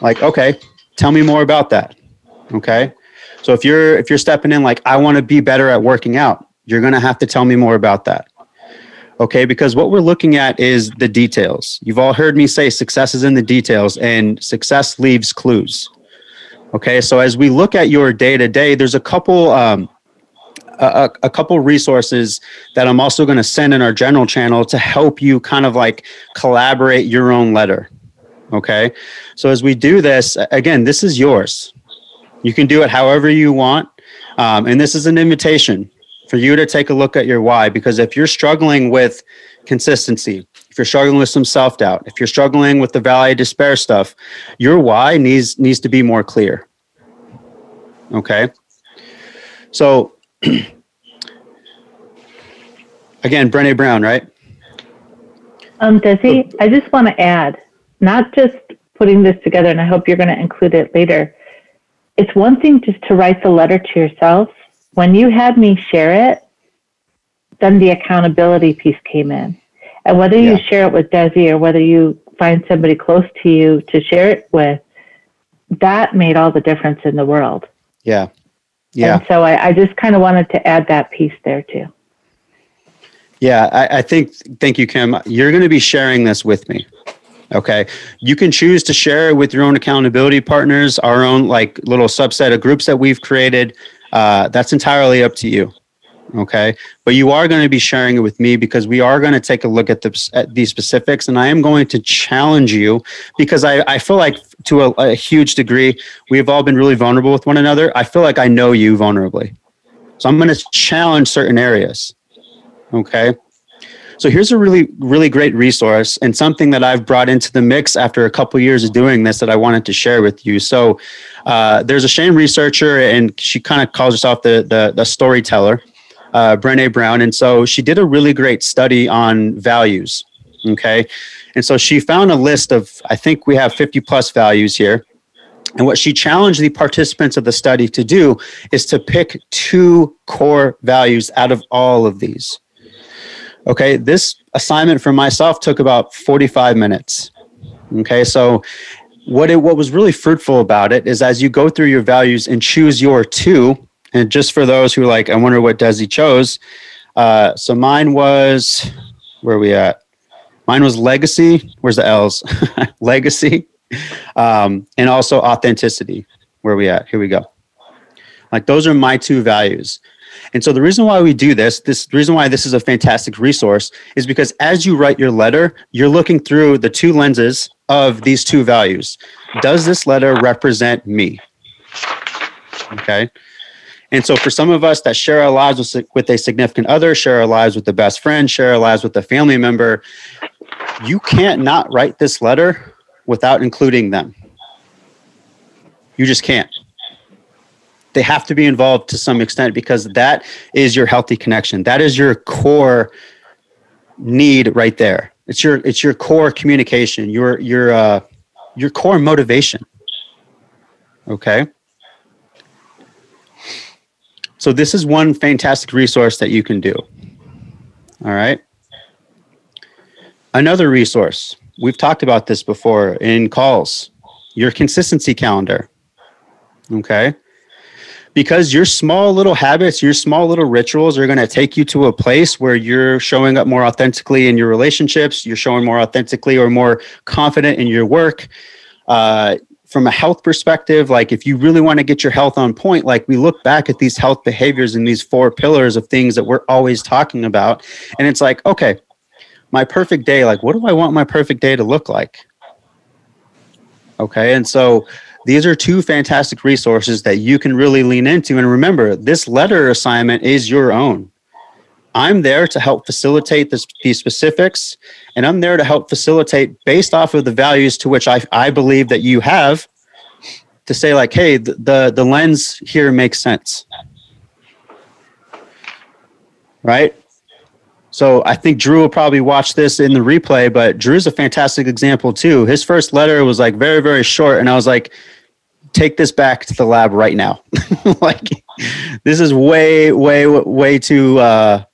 like, okay, Tell me more about that. Okay. So if you're if you're stepping in like I want to be better at working out, you're going to have to tell me more about that. Okay, because what we're looking at is the details. You've all heard me say success is in the details and success leaves clues. Okay, so as we look at your day to day, there's a couple um, a, a, couple resources that I'm also going to send in our general channel to help you kind of like collaborate your own letter. Okay. So as we do this, again, this is yours. You can do it however you want. Um, and this is an invitation for you to take a look at your why. Because if you're struggling with consistency, if you're struggling with some self doubt, if you're struggling with the valley of despair stuff, your why needs needs to be more clear. Okay. So *clears throat* again, Brene Brown, right? Um, does he? I just want to add, not just putting this together, and I hope you're going to include it later. It's one thing just to write the letter to yourself. When you had me share it, then the accountability piece came in. And whether you share it with Desi or whether you find somebody close to you to share it with, that made all the difference in the world. Yeah. Yeah. And so I, I just kind of wanted to add that piece there too. Yeah, I, I think, thank you, Kim. You're going to be sharing this with me. Okay. You can choose to share it with your own accountability partners, our own like little subset of groups that we've created. Uh, that's entirely up to you. Okay. But you are going to be sharing it with me because we are going to take a look at, the, at these specifics and I am going to challenge you because I, I feel like to a, a huge degree, we've all been really vulnerable with one another. I feel like I know you vulnerably. So I'm going to challenge certain areas. Okay. So here's a really, really great resource and something that I've brought into the mix after a couple years of doing this that I wanted to share with you. So uh, there's a shame researcher, and she kind of calls herself the the, the storyteller, uh, Brene Brown, and so she did a really great study on values. Okay, and so she found a list of I think we have 50 plus values here. And what she challenged the participants of the study to do is to pick two core values out of all of these. Okay, this assignment for myself took about 45 minutes. Okay, so what it what was really fruitful about it is as you go through your values and choose your two, and just for those who like, I wonder what Desi chose. Uh, so mine was where are we at? Mine was legacy. Where's the L's? *laughs* legacy, um, and also authenticity. Where are we at? Here we go. Like those are my two values. And so the reason why we do this, this the reason why this is a fantastic resource is because as you write your letter, you're looking through the two lenses of these two values. Does this letter represent me? Okay. And so for some of us that share our lives with, with a significant other, share our lives with the best friend, share our lives with a family member, you can't not write this letter without including them. You just can't they have to be involved to some extent because that is your healthy connection. That is your core need right there. It's your it's your core communication, your your uh, your core motivation. Okay. So this is one fantastic resource that you can do. All right. Another resource, we've talked about this before in calls, your consistency calendar. Okay because your small little habits, your small little rituals are going to take you to a place where you're showing up more authentically in your relationships, you're showing more authentically or more confident in your work. Uh, from a health perspective, like if you really want to get your health on point, like we look back at these health behaviors and these four pillars of things that we're always talking about. And it's like, okay, my perfect day, like what do I want my perfect day to look like? Okay. And so these are two fantastic resources that you can really lean into. And remember, this letter assignment is your own. I'm there to help facilitate this, these specifics, and I'm there to help facilitate based off of the values to which I, I believe that you have to say, like, hey, the, the, the lens here makes sense. Right? So I think Drew will probably watch this in the replay, but Drew's a fantastic example too. His first letter was like very, very short. And I was like, take this back to the lab right now. *laughs* like this is way, way, way too uh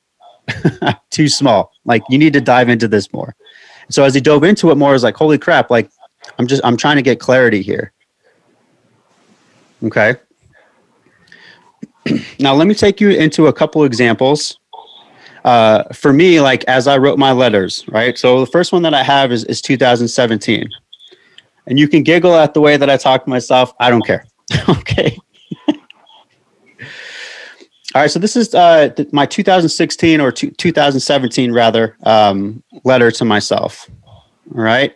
*laughs* too small. Like you need to dive into this more. So as he dove into it more, I was like, holy crap, like I'm just I'm trying to get clarity here. Okay. *clears throat* now let me take you into a couple examples uh, for me, like as I wrote my letters, right? So the first one that I have is, is 2017. And you can giggle at the way that I talk to myself. I don't care. *laughs* okay. *laughs* All right. So this is uh, my 2016 or 2017 rather um, letter to myself. All right.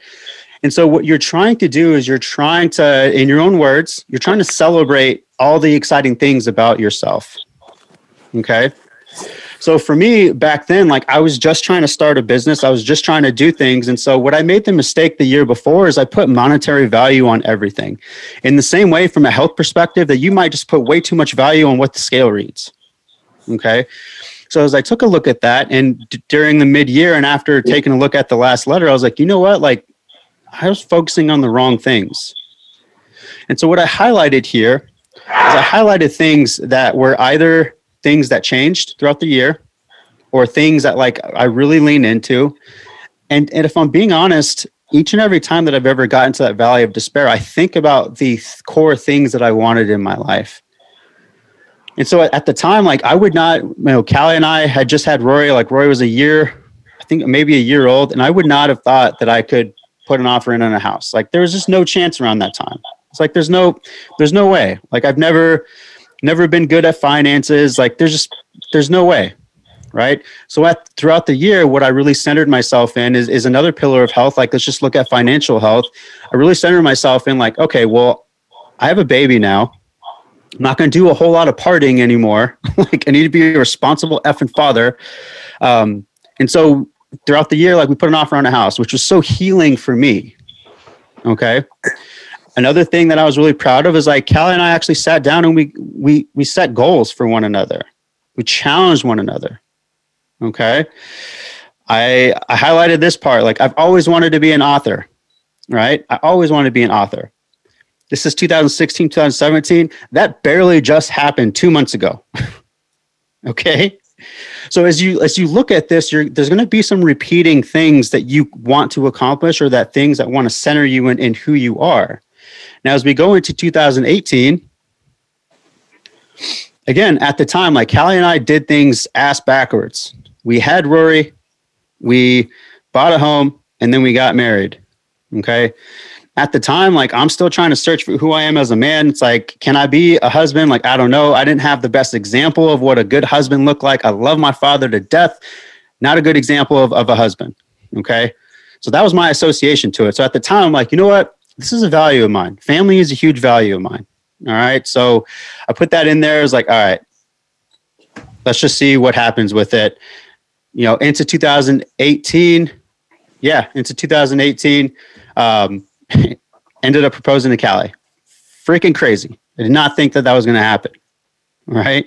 And so what you're trying to do is you're trying to, in your own words, you're trying to celebrate all the exciting things about yourself. Okay. So for me back then, like I was just trying to start a business, I was just trying to do things. And so what I made the mistake the year before is I put monetary value on everything. In the same way, from a health perspective, that you might just put way too much value on what the scale reads. Okay. So as I took a look at that, and d- during the mid year, and after taking a look at the last letter, I was like, you know what? Like, I was focusing on the wrong things. And so what I highlighted here is I highlighted things that were either things that changed throughout the year or things that like I really lean into. And and if I'm being honest, each and every time that I've ever gotten to that valley of despair, I think about the th- core things that I wanted in my life. And so at, at the time, like I would not, you know, Callie and I had just had Rory, like Rory was a year, I think maybe a year old, and I would not have thought that I could put an offer in on a house. Like there was just no chance around that time. It's like there's no, there's no way. Like I've never, never been good at finances. Like there's just, there's no way right? So at throughout the year what i really centered myself in is, is another pillar of health like let's just look at financial health. I really centered myself in like okay well i have a baby now. I'm not going to do a whole lot of partying anymore. *laughs* Like i need to be a responsible effing father. Um, and so throughout the year like we put an offer on a house which was so healing for me okay another thing that i was really proud of is like callie and i actually sat down and we we we set goals for one another we challenged one another Okay. I, I highlighted this part. Like I've always wanted to be an author, right? I always wanted to be an author. This is 2016, 2017. That barely just happened two months ago. *laughs* okay. So as you as you look at this, there's going to be some repeating things that you want to accomplish, or that things that want to center you in, in who you are. Now, as we go into 2018, again, at the time, like Callie and I did things ass backwards we had Rory, we bought a home, and then we got married. Okay. At the time, like I'm still trying to search for who I am as a man. It's like, can I be a husband? Like, I don't know. I didn't have the best example of what a good husband looked like. I love my father to death. Not a good example of, of a husband. Okay. So that was my association to it. So at the time, I'm like, you know what? This is a value of mine. Family is a huge value of mine. All right. So I put that in there. It's like, all right, let's just see what happens with it you know, into 2018, yeah, into 2018, um, *laughs* ended up proposing to Callie. Freaking crazy. I did not think that that was going to happen. Right.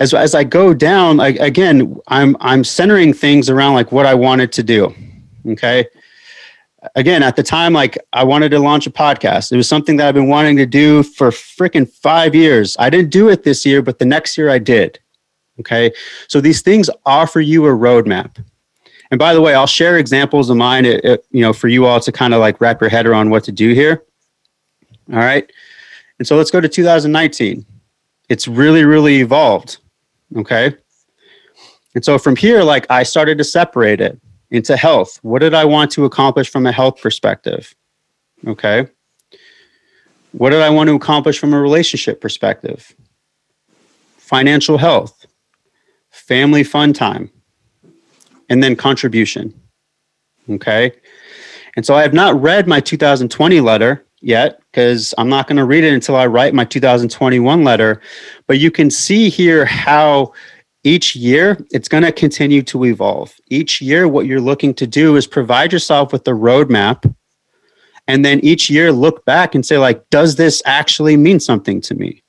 As, as I go down, I, again, I'm, I'm centering things around like what I wanted to do. Okay. Again, at the time, like I wanted to launch a podcast. It was something that I've been wanting to do for freaking five years. I didn't do it this year, but the next year I did. Okay. So these things offer you a roadmap. And by the way, I'll share examples of mine, it, it, you know, for you all to kind of like wrap your head around what to do here. All right. And so let's go to 2019. It's really, really evolved. Okay. And so from here, like I started to separate it into health. What did I want to accomplish from a health perspective? Okay. What did I want to accomplish from a relationship perspective? Financial health family fun time, and then contribution. Okay. And so I have not read my 2020 letter yet because I'm not going to read it until I write my 2021 letter. But you can see here how each year it's going to continue to evolve. Each year, what you're looking to do is provide yourself with the roadmap. And then each year, look back and say, like, does this actually mean something to me?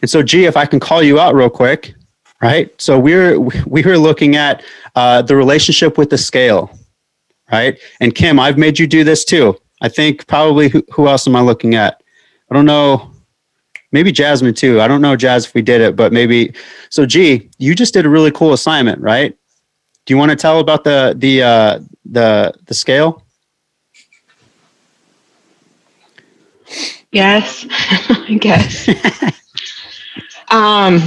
And so, G, if I can call you out real quick, right? So we're we were looking at uh, the relationship with the scale, right? And Kim, I've made you do this too. I think probably who, who else am I looking at? I don't know. Maybe Jasmine too. I don't know, Jazz, if we did it, but maybe. So, G, you just did a really cool assignment, right? Do you want to tell about the the uh, the the scale? Yes, *laughs* I guess. um,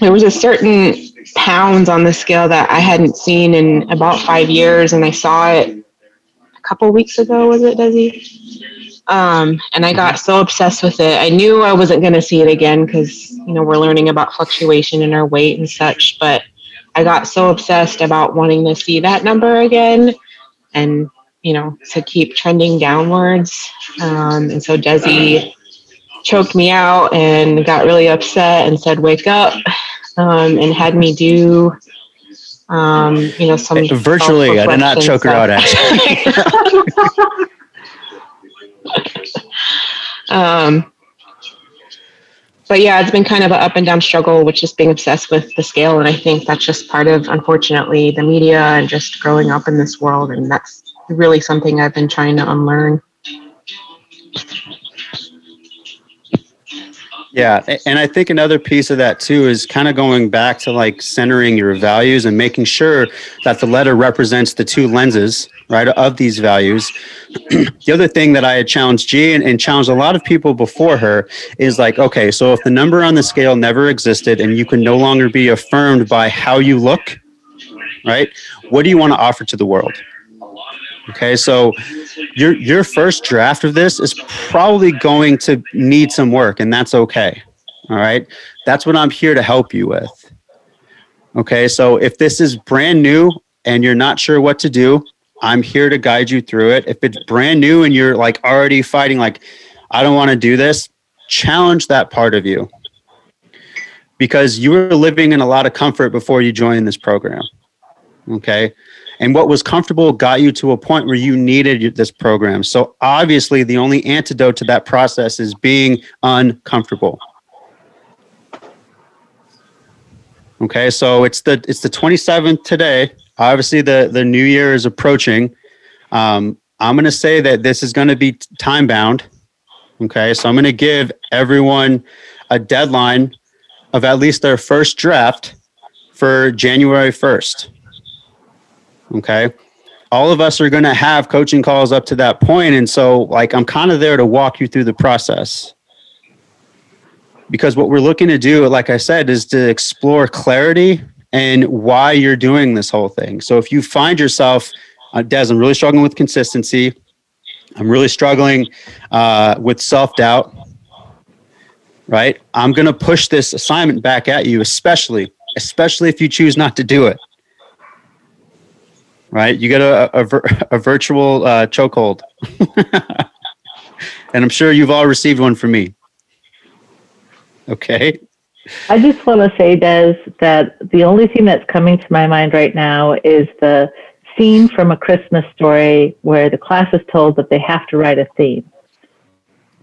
there was a certain pounds on the scale that I hadn't seen in about five years, and I saw it a couple weeks ago. Was it Desi? Um, and I got so obsessed with it. I knew I wasn't going to see it again because you know we're learning about fluctuation in our weight and such. But I got so obsessed about wanting to see that number again, and you know to keep trending downwards. Um, and so Desi choked me out and got really upset and said, "Wake up." um, and had me do, um, you know, some Virtually, I did not choke her out. Actually, *laughs* *laughs* um, but yeah, it's been kind of an up and down struggle with just being obsessed with the scale. And I think that's just part of, unfortunately, the media and just growing up in this world. And that's really something I've been trying to unlearn. Yeah, and I think another piece of that too is kind of going back to like centering your values and making sure that the letter represents the two lenses, right, of these values. *clears throat* the other thing that I had challenged G and, and challenged a lot of people before her is like, okay, so if the number on the scale never existed and you can no longer be affirmed by how you look, right, what do you want to offer to the world? Okay, so your your first draft of this is probably going to need some work, and that's okay. All right, that's what I'm here to help you with. Okay, so if this is brand new and you're not sure what to do, I'm here to guide you through it. If it's brand new and you're like already fighting, like, I don't want to do this, challenge that part of you because you were living in a lot of comfort before you joined this program. Okay and what was comfortable got you to a point where you needed this program. So obviously, the only antidote to that process is being uncomfortable. Okay, so it's the it's the 27th today. Obviously, the the new year is approaching. Um, I'm going to say that this is going to be time bound. Okay, so I'm going to give everyone a deadline of at least their first draft for January 1st. Okay. All of us are going to have coaching calls up to that point. And so, like, I'm kind of there to walk you through the process. Because what we're looking to do, like I said, is to explore clarity and why you're doing this whole thing. So, if you find yourself, uh, Des, I'm really struggling with consistency, I'm really struggling uh, with self doubt, right? I'm going to push this assignment back at you, especially, especially if you choose not to do it right? You get a, a, *laughs* a virtual uh, chokehold. *laughs* and I'm sure you've all received one from me. Okay. I just want to say, Des, that the only thing that's coming to my mind right now is the scene from a Christmas story where the class is told that they have to write a theme.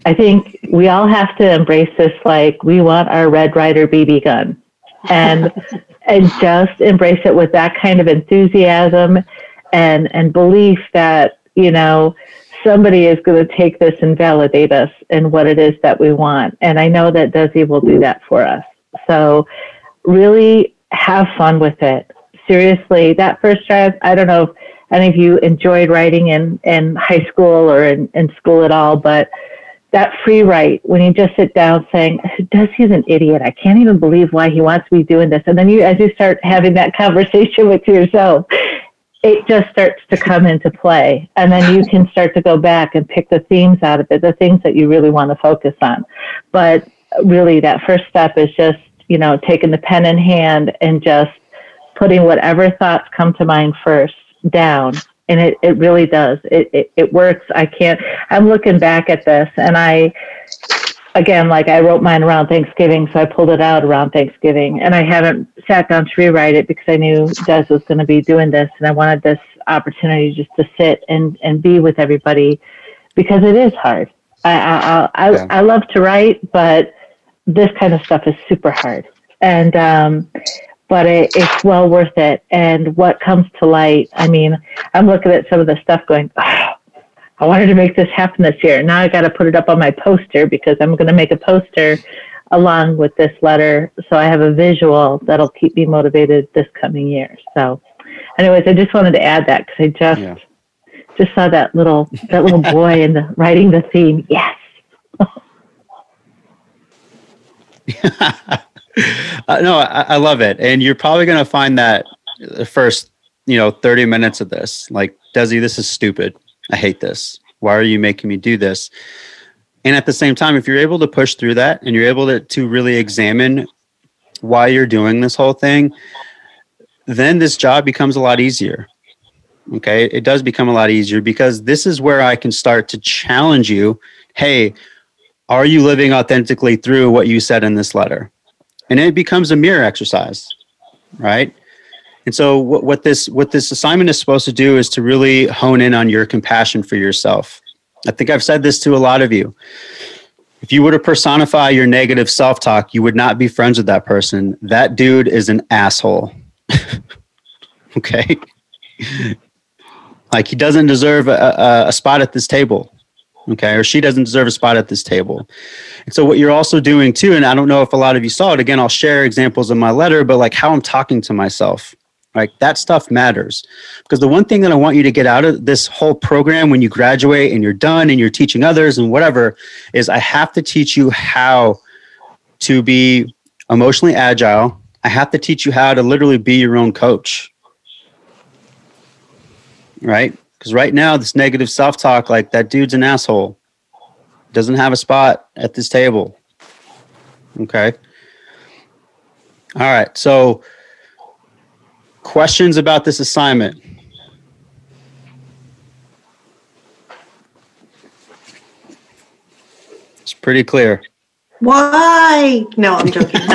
I think we all have to embrace this like we want our Red Ryder BB gun and *laughs* and just embrace it with that kind of enthusiasm and and belief that you know somebody is going to take this and validate us in what it is that we want. And i know that desi will do that for us. So really have fun with it. Seriously that first drive i don't know if any of you enjoyed writing in in high school or in, in school at all but that free write when you just sit down saying, "Desi's an idiot? I can't even believe why he wants me doing this." And then you, as you start having that *laughs* conversation with yourself, it just starts to come into play, and then you can start to go back and pick the themes out of it, the things that you really want to focus on. But really, that first step is just you know taking the pen in hand and just putting whatever thoughts come to mind first down and it, it really does. It, it, it works. I can't, I'm looking back at this and I, again, like I wrote mine around Thanksgiving, so I pulled it out around Thanksgiving and I haven't sat down to rewrite it because I knew Des was going to be doing this and I wanted this opportunity just to sit and, and be with everybody because it is hard. I, I, I, yeah. I love to write, but this kind of stuff is super hard. And, um, but it, it's well worth it. And what comes to light, I mean, I'm looking at some of the stuff going, oh, I wanted to make this happen this year. Now I got to put it up on my poster because I'm going to make a poster along with this letter. So I have a visual that'll keep me motivated this coming year. So anyways, I just wanted to add that because I just, yeah. just saw that little, that little *laughs* boy in the writing the theme. Yes. *laughs* uh, no, I, I, love it, and you're probably going to find that the first, you know, 30 minutes of this, like Desi, this is stupid. I hate this. Why are you making me do this? And at the same time, if you're able to push through that and you're able to, to really examine why you're doing this whole thing, then this job becomes a lot easier. Okay. It does become a lot easier because this is where I can start to challenge you. Hey, are you living authentically through what you said in this letter? And it becomes a mirror exercise, right? And so what, what this what this assignment is supposed to do is to really hone in on your compassion for yourself. I think I've said this to a lot of you. If you were to personify your negative self-talk, you would not be friends with that person. That dude is an asshole. *laughs* okay? like he doesn't deserve a, a, a spot at this table okay or she doesn't deserve a spot at this table. And so what you're also doing too and i don't know if a lot of you saw it again i'll share examples in my letter but like how i'm talking to myself like that stuff matters. Because the one thing that i want you to get out of this whole program when you graduate and you're done and you're teaching others and whatever is i have to teach you how to be emotionally agile. I have to teach you how to literally be your own coach. Right because right now, this negative self talk, like that dude's an asshole, doesn't have a spot at this table. Okay. All right. So, questions about this assignment? It's pretty clear. Why? No, I'm joking. *laughs*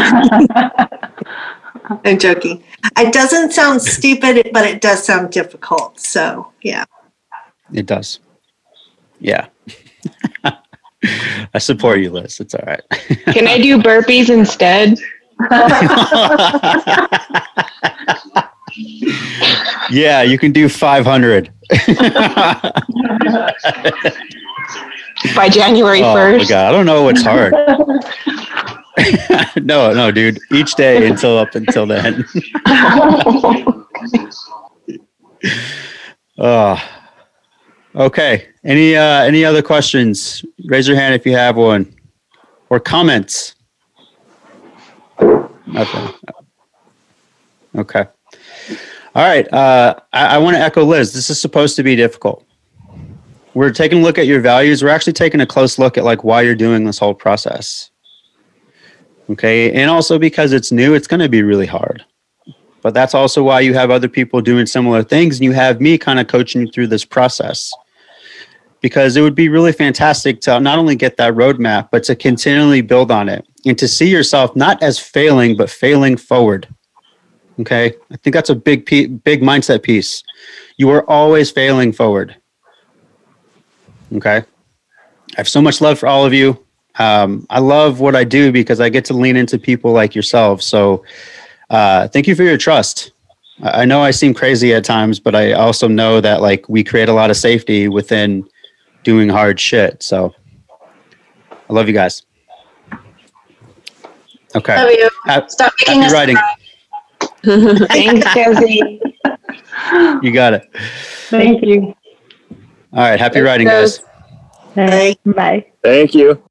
I'm joking. It doesn't sound stupid, but it does sound difficult. So, yeah. It does. Yeah. *laughs* I support you, Liz. It's all right. Can I do burpees instead? *laughs* yeah, you can do 500. *laughs* By January oh, 1st. my God. I don't know what's hard. no, no, dude. Each day until up until then. oh. Okay. Any uh, any other questions? Raise your hand if you have one, or comments. Nothing. Okay. All right. Uh, I, I want to echo Liz. This is supposed to be difficult. We're taking a look at your values. We're actually taking a close look at like why you're doing this whole process. Okay, and also because it's new, it's going to be really hard. But that's also why you have other people doing similar things, and you have me kind of coaching you through this process because it would be really fantastic to not only get that roadmap, but to continually build on it and to see yourself not as failing, but failing forward. Okay. I think that's a big, big mindset piece. You are always failing forward. Okay. I have so much love for all of you. Um, I love what I do because I get to lean into people like yourselves. So, uh, thank you for your trust. I know I seem crazy at times, but I also know that like we create a lot of safety within doing hard shit. So I love you guys. Okay. Love you. Ha- Stop making happy us writing. *laughs* Thanks, Josie. You got it. Thank you. All right. Happy writing, guys. Bye. Bye. Thank you.